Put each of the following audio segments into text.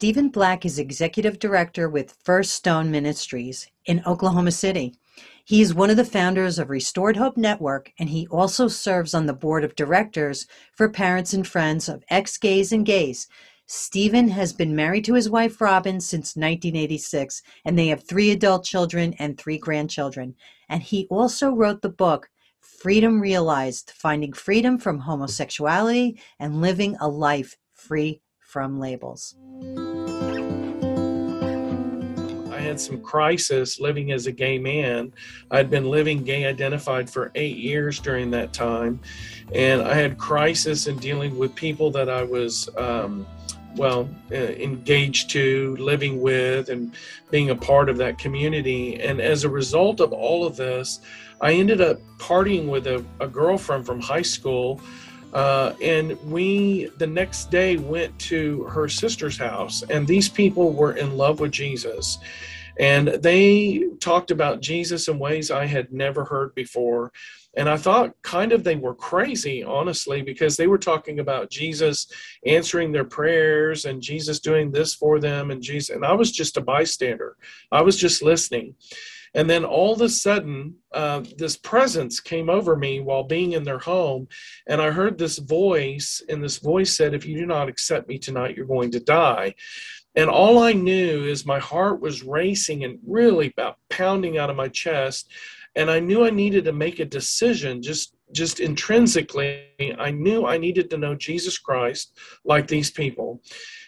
Stephen Black is executive director with First Stone Ministries in Oklahoma City. He is one of the founders of Restored Hope Network, and he also serves on the board of directors for Parents and Friends of Ex Gays and Gays. Stephen has been married to his wife Robin since 1986, and they have three adult children and three grandchildren. And he also wrote the book Freedom Realized Finding Freedom from Homosexuality and Living a Life Free from Labels. I had some crisis living as a gay man. I'd been living gay identified for eight years during that time. And I had crisis in dealing with people that I was, um, well, uh, engaged to, living with, and being a part of that community. And as a result of all of this, I ended up partying with a, a girlfriend from high school uh, and we, the next day, went to her sister's house, and these people were in love with Jesus. And they talked about Jesus in ways I had never heard before. And I thought kind of they were crazy, honestly, because they were talking about Jesus answering their prayers and Jesus doing this for them and Jesus. And I was just a bystander, I was just listening. And then all of a sudden, uh, this presence came over me while being in their home. And I heard this voice, and this voice said, If you do not accept me tonight, you're going to die. And all I knew is my heart was racing and really about pounding out of my chest. And I knew I needed to make a decision just just intrinsically i knew i needed to know jesus christ like these people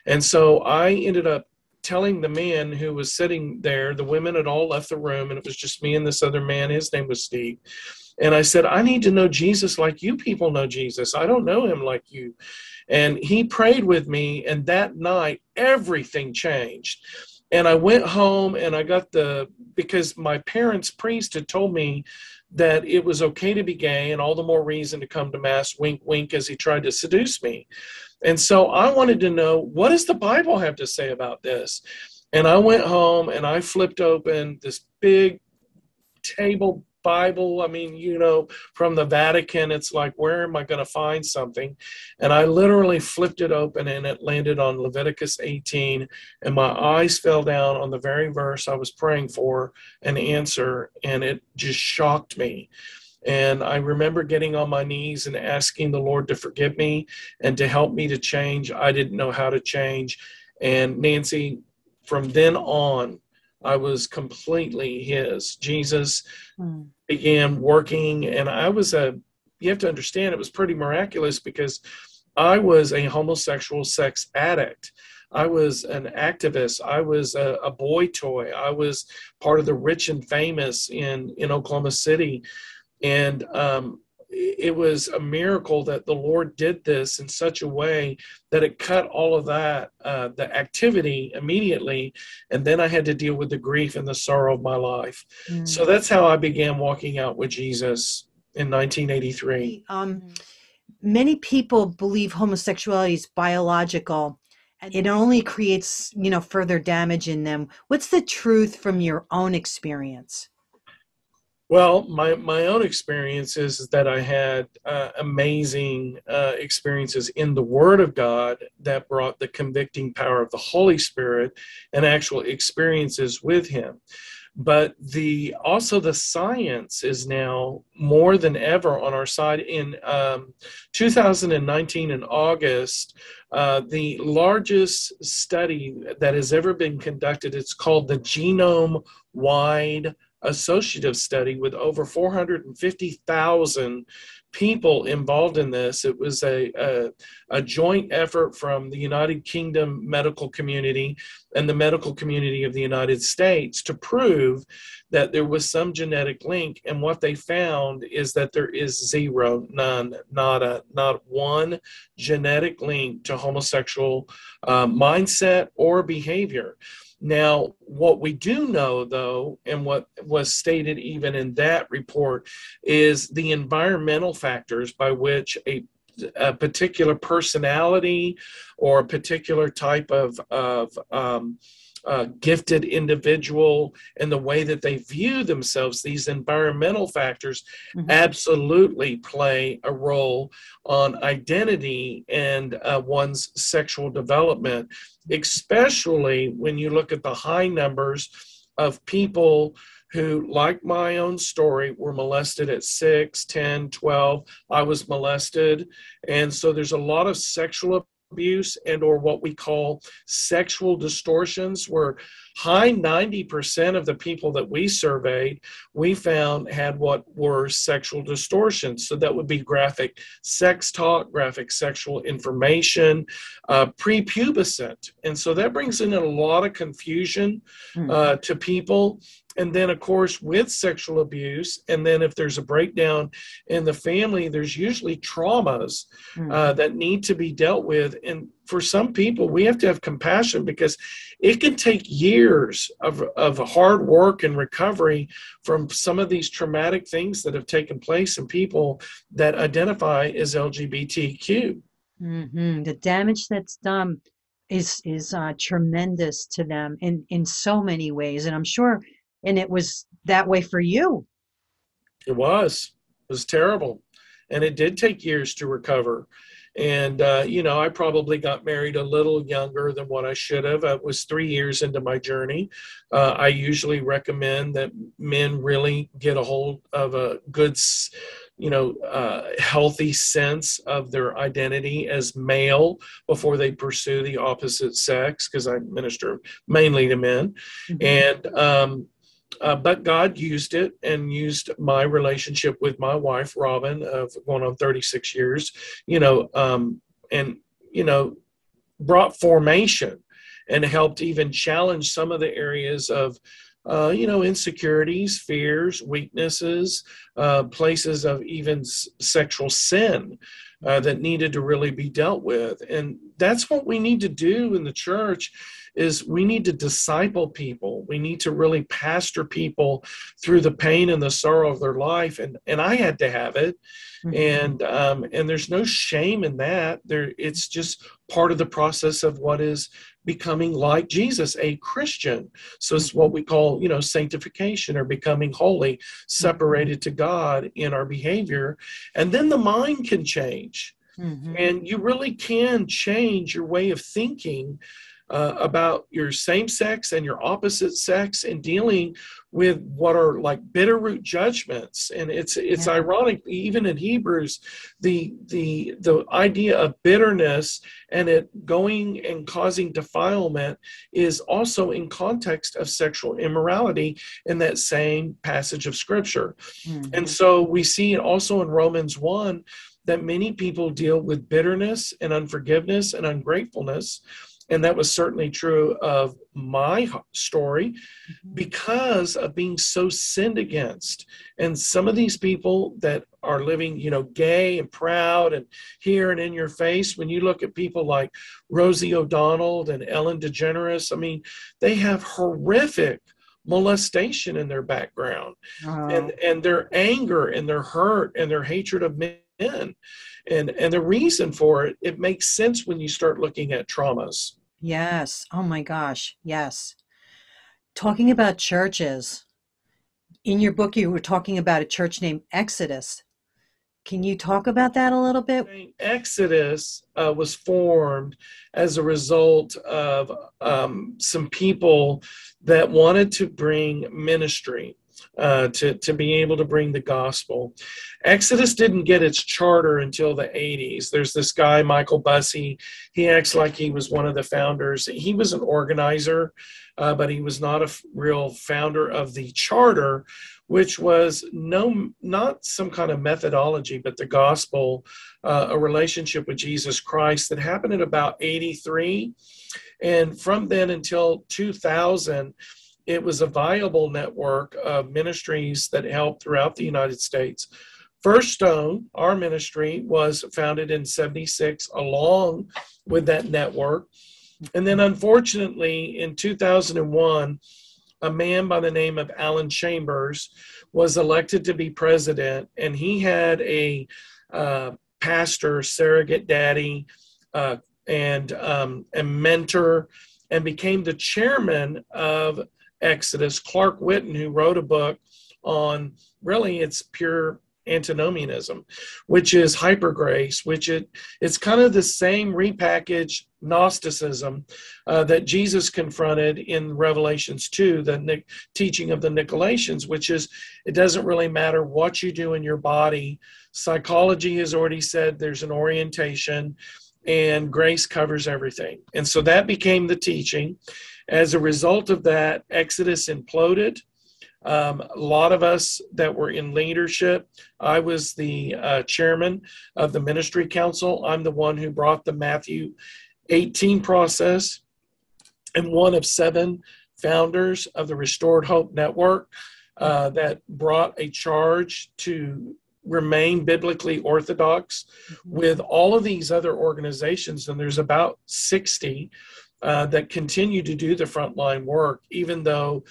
and so i ended up telling the man who was sitting there, the women had all left the room, and it was just me and this other man. His name was Steve. And I said, I need to know Jesus like you people know Jesus. I don't know him like you. And he prayed with me, and that night, everything changed. And I went home and I got the, because my parents' priest had told me that it was okay to be gay and all the more reason to come to Mass, wink, wink, as he tried to seduce me. And so I wanted to know what does the Bible have to say about this? And I went home and I flipped open this big table Bible. I mean, you know, from the Vatican, it's like, where am I going to find something? And I literally flipped it open and it landed on Leviticus 18. And my eyes fell down on the very verse I was praying for an answer. And it just shocked me. And I remember getting on my knees and asking the Lord to forgive me and to help me to change. I didn't know how to change. And Nancy, from then on, I was completely His. Jesus mm. began working, and I was a, you have to understand, it was pretty miraculous because I was a homosexual sex addict. I was an activist. I was a, a, boy toy. I was part of the rich and famous in, in Oklahoma City. And um, it was a miracle that the Lord did this in such a way that it cut all of that, uh, the activity immediately. And then I had to deal with the grief and the sorrow of my life. Mm. So that's how I began walking out with Jesus in 1983. Um, many people believe homosexuality is biological and it only creates, you know, further damage in them. What's the truth from your own experience? Well, my, my own experience is that I had uh, amazing uh, experiences in the Word of God that brought the convicting power of the Holy Spirit and actual experiences with Him. But the also the science is now more than ever on our side. In um, 2019, in August, uh, the largest study that has ever been conducted. It's called the Genome Wide associative study with over 450,000 people involved in this. It was a, a, a, joint effort from the United Kingdom medical community and the medical community of the United States to prove that there was some genetic link. And what they found is that there is zero, none, not a, not one genetic link to homosexual uh, mindset or behavior. Now, what we do know, though, and what was stated even in that report, is the environmental factors by which a a particular personality or a particular type of, of um, uh, gifted individual and the way that they view themselves, these environmental factors mm-hmm. absolutely play a role on identity and uh, one's sexual development, especially when you look at the high numbers of people who, like my own story, were molested at 6, 10, 12. I was molested. And so there's a lot of sexual abuse and or what we call sexual distortions where high 90% of the people that we surveyed we found had what were sexual distortions. So that would be graphic sex talk graphic sexual information uh, prepubescent. And so that brings in a lot of confusion hmm. uh, to people and then of course with sexual abuse and then if there's a breakdown in the family there's usually traumas mm-hmm. uh, that need to be dealt with and for some people we have to have compassion because it can take years of, of hard work and recovery from some of these traumatic things that have taken place in people that identify as lgbtq mm-hmm. the damage that's done is is uh, tremendous to them in in so many ways and i'm sure and it was that way for you. It was. It was terrible. And it did take years to recover. And uh, you know i probably got married a little younger than what i should have. I was three years into my journey. Uh, i usually recommend that men really get a hold of a good you know uh, healthy sense of their identity as male before they pursue the opposite sex because i minister mainly to men. Mm-hmm. and um, uh, but God used it and used my relationship with my wife, Robin, of going on 36 years, you know, um, and, you know, brought formation and helped even challenge some of the areas of, uh, you know, insecurities, fears, weaknesses, uh, places of even s- sexual sin uh, that needed to really be dealt with. And that's what we need to do in the church is we need to disciple people. We need to really pastor people through the pain and the sorrow of their life. And, and I had to have it. Mm-hmm. And, um, and there's no shame in that. There, it's just part of the process of what is becoming like Jesus, a Christian. So it's what we call, you know, sanctification or becoming holy, separated to God in our behavior. And then the mind can change. Mm-hmm. And you really can change your way of thinking uh, about your same sex and your opposite sex and dealing with what are like bitter root judgments and it's it's yeah. ironic even in hebrews the the the idea of bitterness and it going and causing defilement is also in context of sexual immorality in that same passage of scripture mm-hmm. and so we see it also in romans 1 that many people deal with bitterness and unforgiveness and ungratefulness and that was certainly true of my story mm-hmm. because of being so sinned against. And some of these people that are living, you know, gay and proud and here and in your face, when you look at people like Rosie O'Donnell and Ellen DeGeneres, I mean, they have horrific molestation in their background uh-huh. and and their anger and their hurt and their hatred of men and and the reason for it it makes sense when you start looking at traumas Yes. Oh my gosh. Yes. Talking about churches, in your book, you were talking about a church named Exodus. Can you talk about that a little bit? Exodus uh, was formed as a result of um, some people that wanted to bring ministry uh, to, to be able to bring the gospel. Exodus didn't get its charter until the 80s. There's this guy, Michael Bussee. He acts like he was one of the founders. He was an organizer, uh, but he was not a real founder of the charter, which was no not some kind of methodology, but the gospel, uh, a relationship with Jesus Christ that happened at about 83. And from then until 2000, it was a viable network of ministries that helped throughout the United States. First Stone, our ministry, was founded in 76 along with that network. And then, unfortunately, in 2001, a man by the name of Alan Chambers was elected to be president, and he had a uh, pastor, surrogate daddy, uh, and um, a mentor, and became the chairman of Exodus. Clark Whitten, who wrote a book on really it's pure antinomianism, which is hyper grace, which it it's kind of the same repackaged Gnosticism uh, that Jesus confronted in Revelations 2, the teaching of the Nicolaitans, which is it doesn't really matter what you do in your body. Psychology has already said there's an orientation, and grace covers everything. And so that became the teaching. As a result of that, Exodus imploded. Um, a lot of us that were in leadership, I was the uh, chairman of the ministry council. I'm the one who brought the Matthew 18 process and one of seven founders of the Restored Hope Network uh, that brought a charge to remain biblically orthodox with all of these other organizations. And there's about 60 uh, that continue to do the frontline work, even though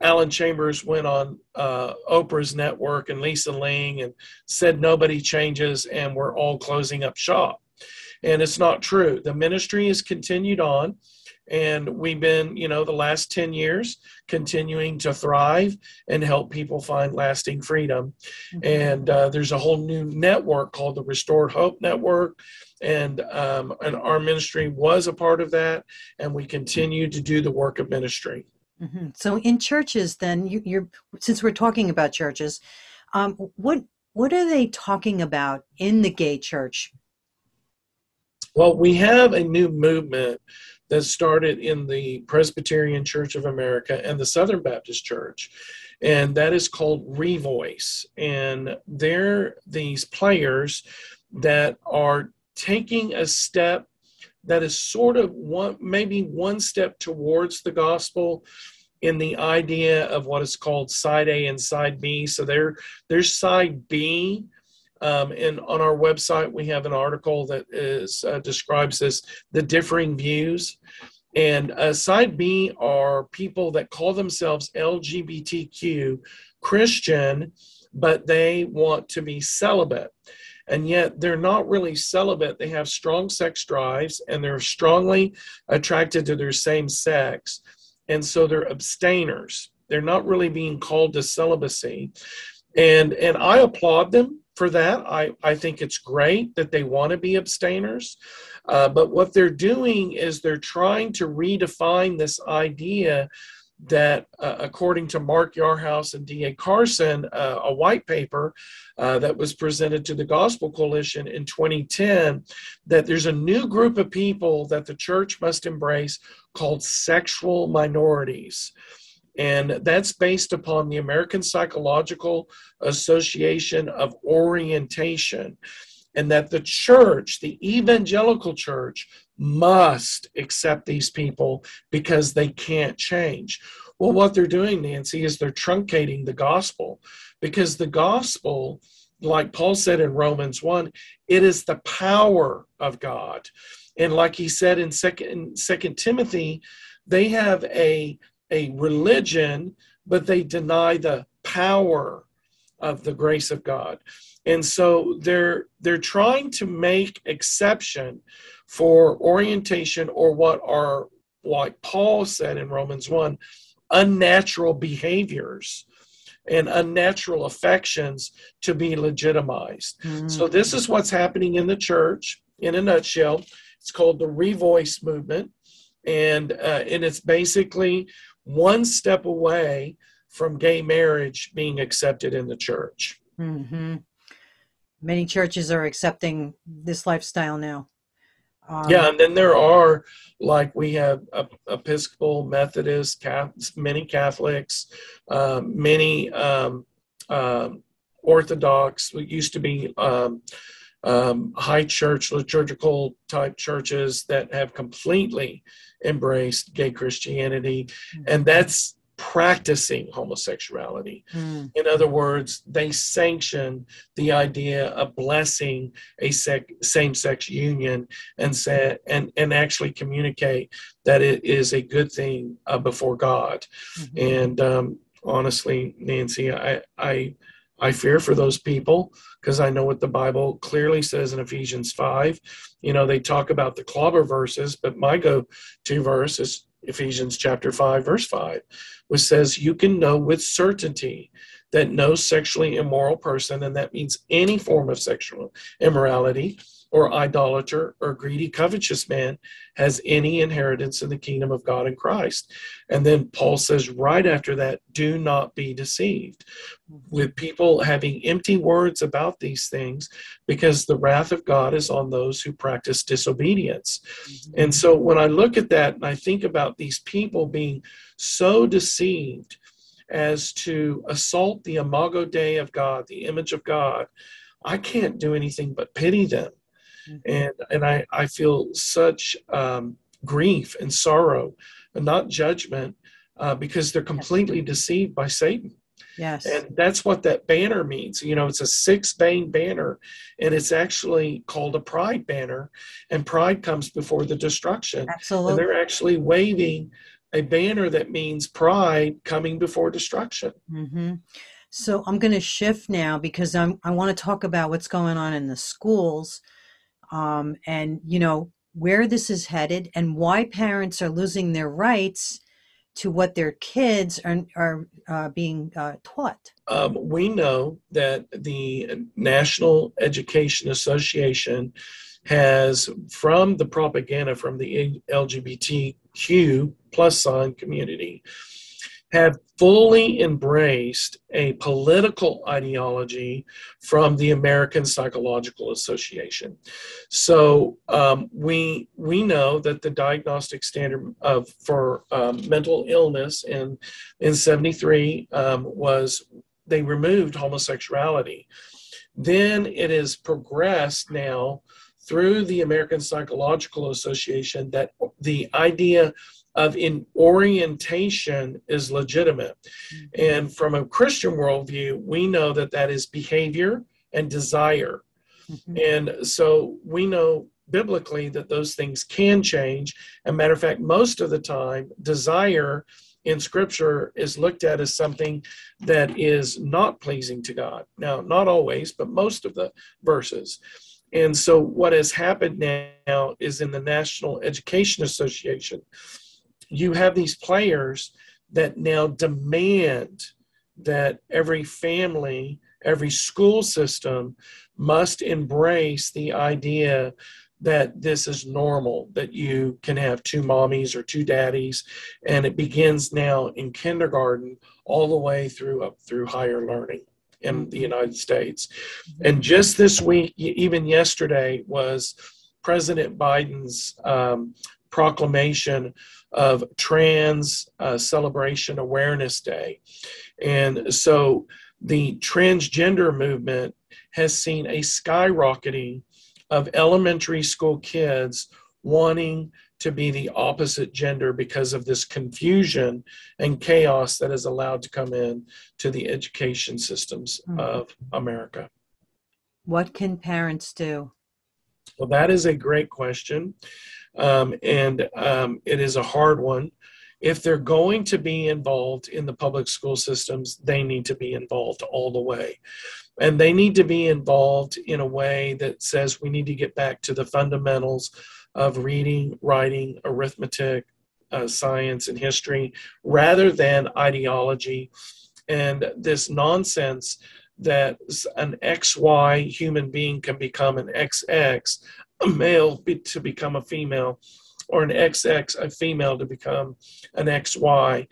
Alan Chambers went on uh, Oprah's network and Lisa Ling and said nobody changes and we're all closing up shop. And it's not true. The ministry has continued on, and we've been, you know, the last 10 years continuing to thrive and help people find lasting freedom. Mm-hmm. And uh, there's a whole new network called the Restored Hope Network. And, um, and our ministry was a part of that, and we continue to do the work of ministry. Mm-hmm. So in churches, then you, are since we're talking about churches, um, what what are they talking about in the gay church? Well, we have a new movement that started in the Presbyterian Church of America and the Southern Baptist Church, and that is called Revoice. And they're these players that are taking a step that is sort of one maybe one step towards the gospel in the idea of what is called side A and side B. So there, there's side B. Um, and on our website, we have an article that is uh, describes this the differing views. And uh, side B are people that call themselves LGBTQ Christian, but they want to be celibate and yet they're not really celibate. They have strong sex drives and they're strongly attracted to their same sex. And so they're abstainers. They're not really being called to celibacy. And, and I applaud them for that. I, I think it's great that they want to be abstainers. Uh, but what they're doing is they're trying to redefine this idea that, uh, according to Mark Yarhouse and D.A. Carson, uh, a white paper uh, that was presented to the Gospel Coalition in 2010, that there's a new group of people that the church must embrace called sexual minorities. And that's based upon the American Psychological Association of Orientation and that the church, the evangelical church, must accept these people because they can't change. Well, what they're doing, Nancy, is they're truncating the gospel because the gospel, like Paul said in Romans 1, it is the power of God. And like he said in second, second Timothy, they have a, a religion, but they deny the power of the grace of God. And so they're they're trying to make exception for orientation or what are like Paul said in Romans 1 unnatural behaviors and unnatural affections to be legitimized. Mm-hmm. So this is what's happening in the church in a nutshell. It's called the Revoice movement and uh, and it's basically one step away from gay marriage being accepted in the church. Mm-hmm many churches are accepting this lifestyle now. Um, yeah, and then there are like we have Episcopal, Methodist, Catholics, many Catholics, um, many um, um, Orthodox. We used to be um, um, high church liturgical type churches that have completely embraced gay Christianity, mm-hmm. and that's practicing homosexuality. Mm. In other words, they sanction the idea of blessing a sec- same-sex union and say, and and actually communicate that it is a good thing uh, before God. Mm-hmm. And um, honestly, Nancy, I I I fear for those people because I know what the Bible clearly says in Ephesians 5. You know, they talk about the clobber verses, but my go to verse is Ephesians chapter 5, verse 5, which says, You can know with certainty that no sexually immoral person, and that means any form of sexual immorality, or idolater or greedy covetous man has any inheritance in the kingdom of God and Christ. And then Paul says right after that, do not be deceived. With people having empty words about these things, because the wrath of God is on those who practice disobedience. Mm-hmm. And so when I look at that and I think about these people being so deceived as to assault the imago Dei of God, the image of God, I can't do anything but pity them Mm-hmm. and and I I feel such um, grief and sorrow, and not judgment, uh, because they're completely deceived by Satan. Yes. And that's what that banner means. You know, it's a six bane banner, and it's actually called a pride banner. And pride comes before the destruction. Absolutely. And they're actually waving a banner that means pride coming before destruction. Mm-hmm. So I'm going to shift now because I'm, I want to talk about what's going on in the schools um, and you know where this is headed and why parents are losing their rights to what their kids are, are uh, being uh, taught. Um, we know that the National Education Association has, from the propaganda from the LGBTQ plus sign community, have fully embraced a political ideology from the American Psychological Association. So um, we we know that the diagnostic standard of for um, mental illness in in '73 um, was they removed homosexuality. Then it has progressed now through the American Psychological Association that the idea of in orientation is legitimate. Mm-hmm. And from a Christian worldview, we know that that is behavior and desire. Mm-hmm. And so we know biblically that those things can change. And matter of fact, most of the time, desire in scripture is looked at as something that is not pleasing to God. Now, not always, but most of the verses. And so, what has happened now is in the National Education Association, you have these players that now demand that every family, every school system must embrace the idea that this is normal, that you can have two mommies or two daddies. And it begins now in kindergarten all the way through up through higher learning in the United States. And just this week, even yesterday, was President Biden's um, proclamation of Trans uh, Celebration Awareness Day. And so the transgender movement has seen a skyrocketing of elementary school kids wanting to be the opposite gender because of this confusion and chaos that is allowed to come in to the education systems mm-hmm. of America. What can parents do? Well, that is a great question um, and um, it is a hard one. If they're going to be involved in the public school systems, they need to be involved all the way. And they need to be involved in a way that says we need to get back to the fundamentals of reading, writing, arithmetic, uh, science, and history rather than ideology and this nonsense that an XY human being can become an XX a male be, to become a female or an XX, a female to become an XY.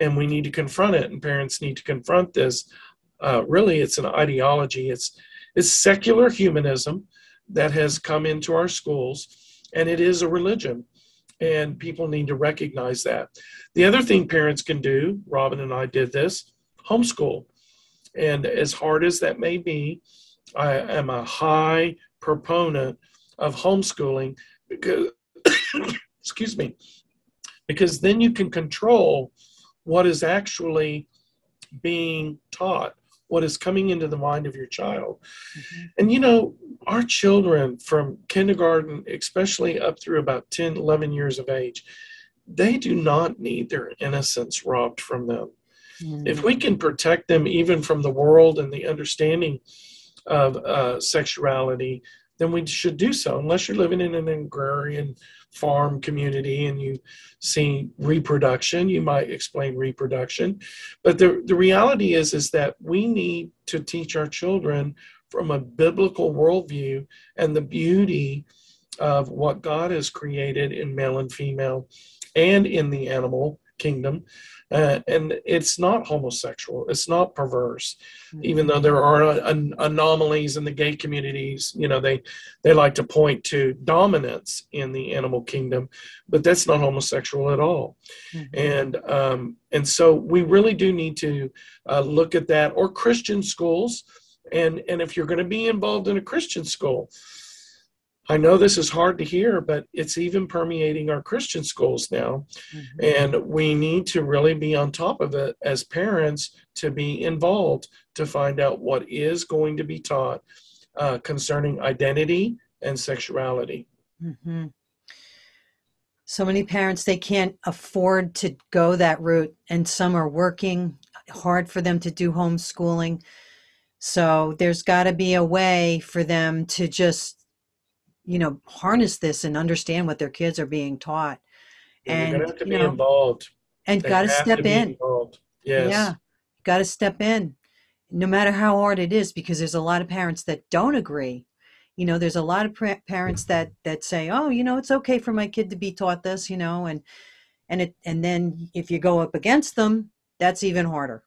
And we need to confront it, and parents need to confront this. Uh, really, it's an ideology. It's it's secular humanism that has come into our schools, and it is a religion. And people need to recognize that. The other thing parents can do, Robin and I did this, homeschool. And as hard as that may be, I am a high proponent of homeschooling because excuse me because then you can control what is actually being taught what is coming into the mind of your child mm-hmm. and you know our children from kindergarten especially up through about 10 11 years of age they do not need their innocence robbed from them Mm-hmm. If we can protect them even from the world and the understanding of uh, sexuality, then we should do so. Unless you're living in an agrarian farm community and you see reproduction, you might explain reproduction. But the, the reality is, is that we need to teach our children from a biblical worldview and the beauty of what God has created in male and female and in the animal kingdom uh, and it's not homosexual it's not perverse mm-hmm. even though there are an- anomalies in the gay communities you know they they like to point to dominance in the animal kingdom but that's not homosexual at all mm-hmm. and um, and so we really do need to uh, look at that or christian schools and and if you're going to be involved in a christian school I know this is hard to hear, but it's even permeating our Christian schools now. Mm-hmm. And we need to really be on top of it as parents to be involved to find out what is going to be taught uh, concerning identity and sexuality. Mm-hmm. So many parents, they can't afford to go that route, and some are working hard for them to do homeschooling. So there's got to be a way for them to just you know harness this and understand what their kids are being taught. And, and have to be know, involved. and got to step in. yes yeah got to step in no matter how hard it is because there's a lot of parents that don't agree. You know there's a lot of parents that that say oh you know it's okay for my kid to be taught this you know and and it and then if you go up against them that's even harder.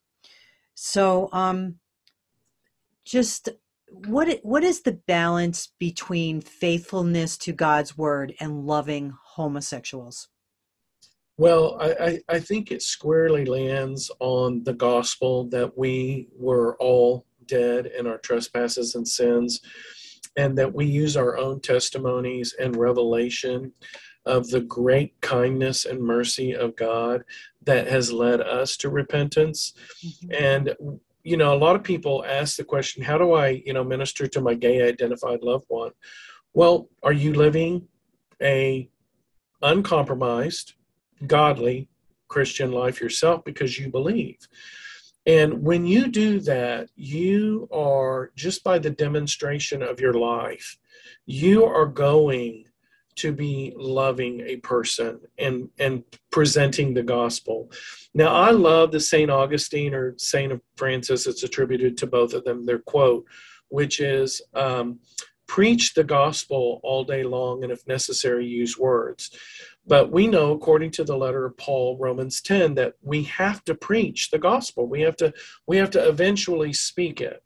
So um just what what is the balance between faithfulness to God's word and loving homosexuals? Well, I, I think it squarely lands on the gospel that we were all dead in our trespasses and sins, and that we use our own testimonies and revelation of the great kindness and mercy of God that has led us to repentance. Mm-hmm. And you know, a lot of people ask the question, how do I, you know, minister to my gay identified loved one? Well, are you living a uncompromised, godly Christian life yourself because you believe? And when you do that, you are just by the demonstration of your life, you are going to be loving a person and and presenting the gospel. Now I love the Saint Augustine or Saint of Francis. It's attributed to both of them. Their quote, which is. Um, preach the gospel all day long and if necessary use words but we know according to the letter of paul romans 10 that we have to preach the gospel we have to we have to eventually speak it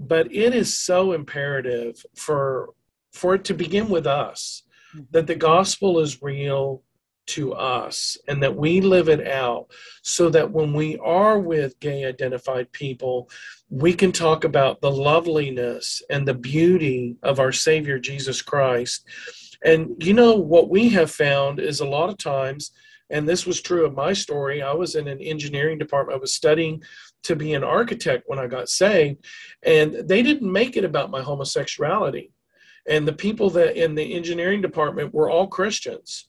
but it is so imperative for for it to begin with us Mm-hmm. that the gospel is real to us and that we live it out so that when we are with gay identified people, we can talk about the loveliness and the beauty of our Savior Jesus Christ. And you know, what we have found is a lot of times, and this was true of my story, I was in an engineering department, I was studying to be an architect when I got saved, and they didn't make it about my homosexuality and the people that in the engineering department were all Christians.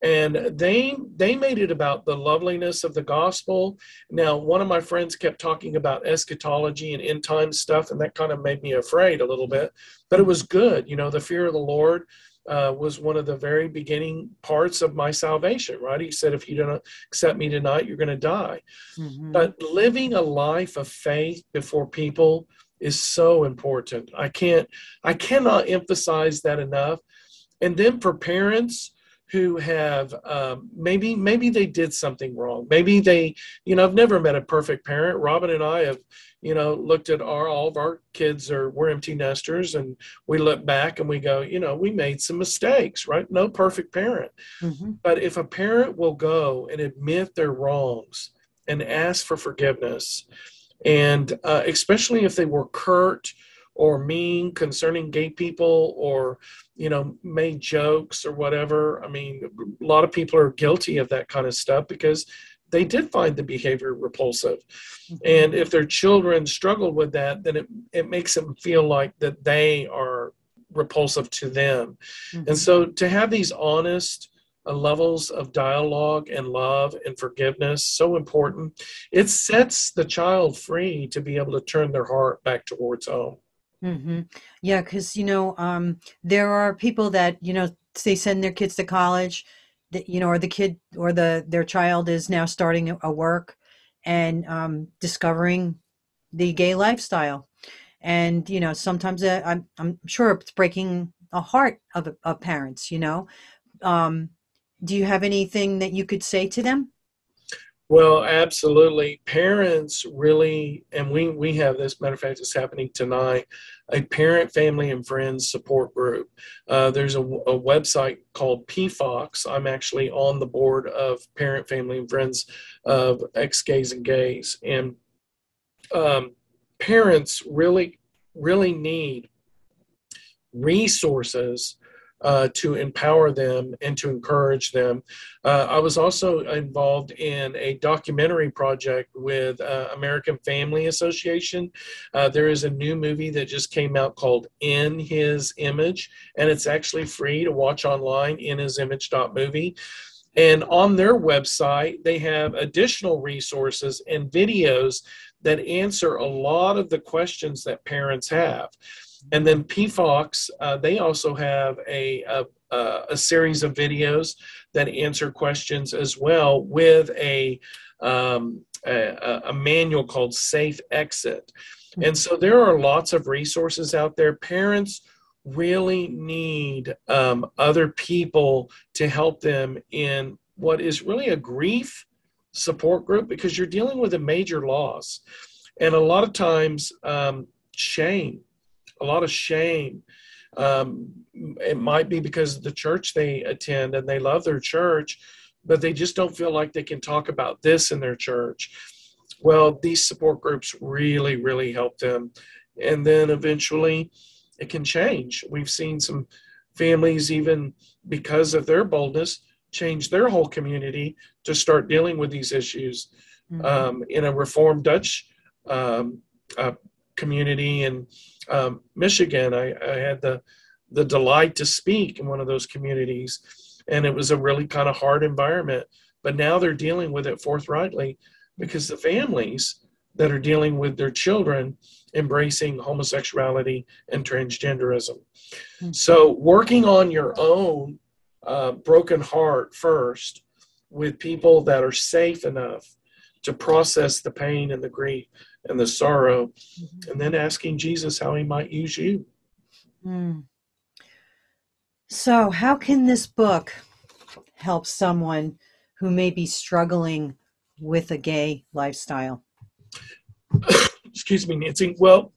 And they they made it about the loveliness of the gospel. Now one of my friends kept talking about eschatology and end time stuff and that kind of made me afraid a little bit. But it was good. You know the fear of the lord uh, was one of the very beginning parts of my salvation right? He said if you don't accept me tonight you're going to die. Mm-hmm. but living a life of faith before people is so important. I can't I cannot emphasize that enough. And then for parents who have um, maybe maybe they did something wrong. Maybe they you know I've never met a perfect parent. Robin and I have you know looked at our all of our kids are we're empty nesters and we look back and we go you know we made some mistakes right no perfect parent mm-hmm. but if a parent will go and admit their wrongs and ask for forgiveness and uh, especially if they were curt or mean concerning gay people or you know made jokes or whatever i mean a lot of people are guilty of that kind of stuff because they did find the behavior repulsive mm-hmm. and if their children struggle with that then it, it makes them feel like that they are repulsive to them mm-hmm. and so to have these honest levels of dialogue and love and forgiveness so important. It sets the child free to be able to turn their heart back towards home. Hmm Yeah, because you know, um, there are people that you know they send their kids to college, that you know, or the kid or the their child is now starting a a work and um, discovering the gay lifestyle, and you know, sometimes uh, I'm I'm sure it's breaking a heart of of parents. You know, um, do you have anything that you could say to them? Well, absolutely. Parents really, and we we have this. Matter of fact, it's happening tonight. A parent, family, and friends support group. Uh, there's a, a website called PFOX. I'm actually on the board of Parent, Family, and Friends of ex gays and gays, and um, parents really really need resources uh, to empower them and to encourage them. Uh, I was also involved in a documentary project with uh, American Family Association. Uh, there is a new movie that just came out called In His Image, and it's actually free to watch online, in his inhisimage.movie. And on their website, they have additional resources and videos that answer a lot of the questions that parents have. And then PFOX, uh, they also have a, a, a, series of videos that answer questions as well with a, um, a, a manual called Safe Exit. And so there are lots of resources out there. Parents really need um, other people to help them in what is really a grief support group because you're dealing with a major loss. And a lot of times, um, shame a lot of shame. Um, it might be because of the church they attend and they love their church, but they just don't feel like they can talk about this in their church. Well, these support groups really, really help them. And then eventually it can change. We've seen some families, even because of their boldness, change their whole community to start dealing with these issues. Mm-hmm. Um, in a Reformed Dutch um, uh, community in um, Michigan. I, I, had the the delight to speak in one of those communities, and it was a really kind of hard environment. But now they're dealing with it forthrightly because the families that are dealing with their children embracing homosexuality and transgenderism. Mm-hmm. So working on your own uh, broken heart first with people that are safe enough to process the pain and the grief and the sorrow, mm-hmm. and then asking Jesus how he might use you. Mm. So, how can this book help someone who may be struggling with a gay lifestyle? Excuse me, Nancy. Well,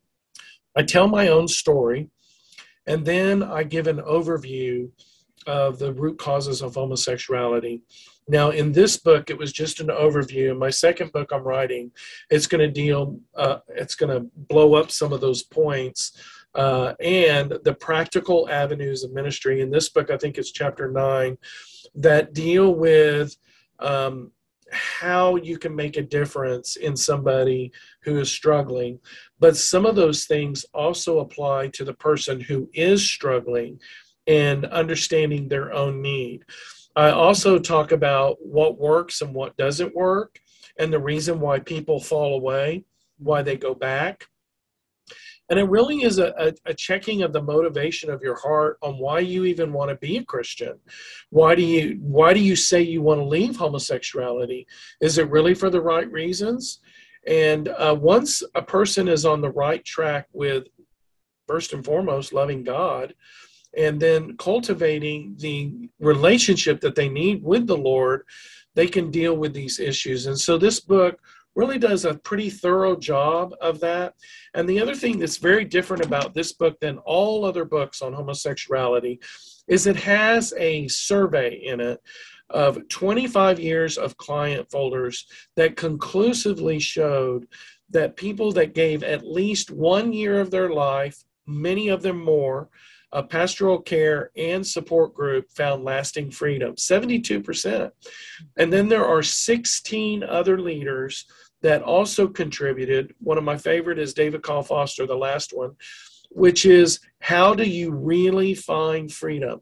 I tell my own story, and then I give an overview of the root causes of homosexuality now, in this book, it was just an overview. My second book I'm writing, it's going to deal, uh, it's going to blow up some of those points uh, and the practical avenues of ministry. In this book, I think it's chapter nine, that deal with um, how you can make a difference in somebody who is struggling. But some of those things also apply to the person who is struggling and understanding their own need. I also talk about what works and what doesn't work, and the reason why people fall away, why they go back. And it really is a, a, a, checking of the motivation of your heart on why you even want to be a Christian. Why do you why do you say you want to leave homosexuality? Is it really for the right reasons? And uh, once a person is on the right track with, first and foremost, loving God, and then cultivating the relationship that they need with the Lord, they can deal with these issues. And so this book really does a pretty thorough job of that. And the other thing that's very different about this book than all other books on homosexuality is it has a survey in it of 25 years of client folders that conclusively showed that people that gave at least one year of their life, many of them more, a pastoral care and support group found lasting freedom 72%. And then there are 16 other leaders that also contributed. One of my favorite is David Kyle Foster, the last one, which is how do you really find freedom?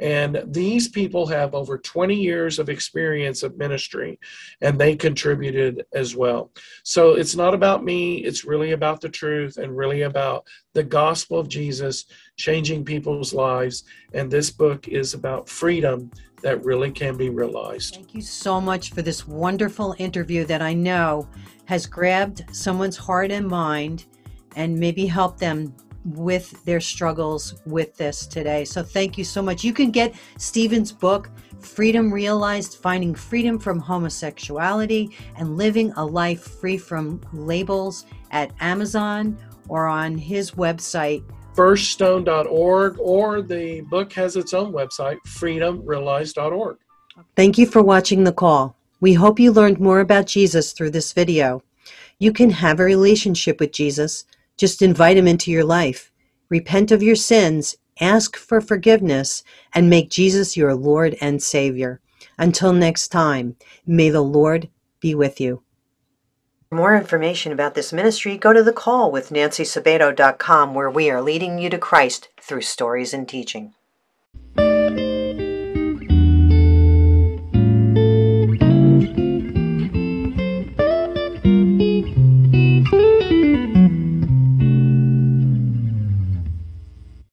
And these people have over 20 years of experience of ministry, and they contributed as well. So it's not about me, it's really about the truth and really about the gospel of Jesus changing people's lives. And this book is about freedom that really can be realized. Thank you so much for this wonderful interview that I know has grabbed someone's heart and mind and maybe helped them with their struggles with this today. So thank you so much. You can get Stephen's book, Freedom Realized Finding Freedom from Homosexuality and Living a Life Free from Labels at Amazon or on his website, firststone.org, or the book has its own website, freedomrealized.org. Thank you for watching the call. We hope you learned more about Jesus through this video. You can have a relationship with Jesus. Just invite him into your life. Repent of your sins, ask for forgiveness, and make Jesus your Lord and Savior. Until next time, may the Lord be with you. For more information about this ministry, go to the call with where we are leading you to Christ through stories and teaching.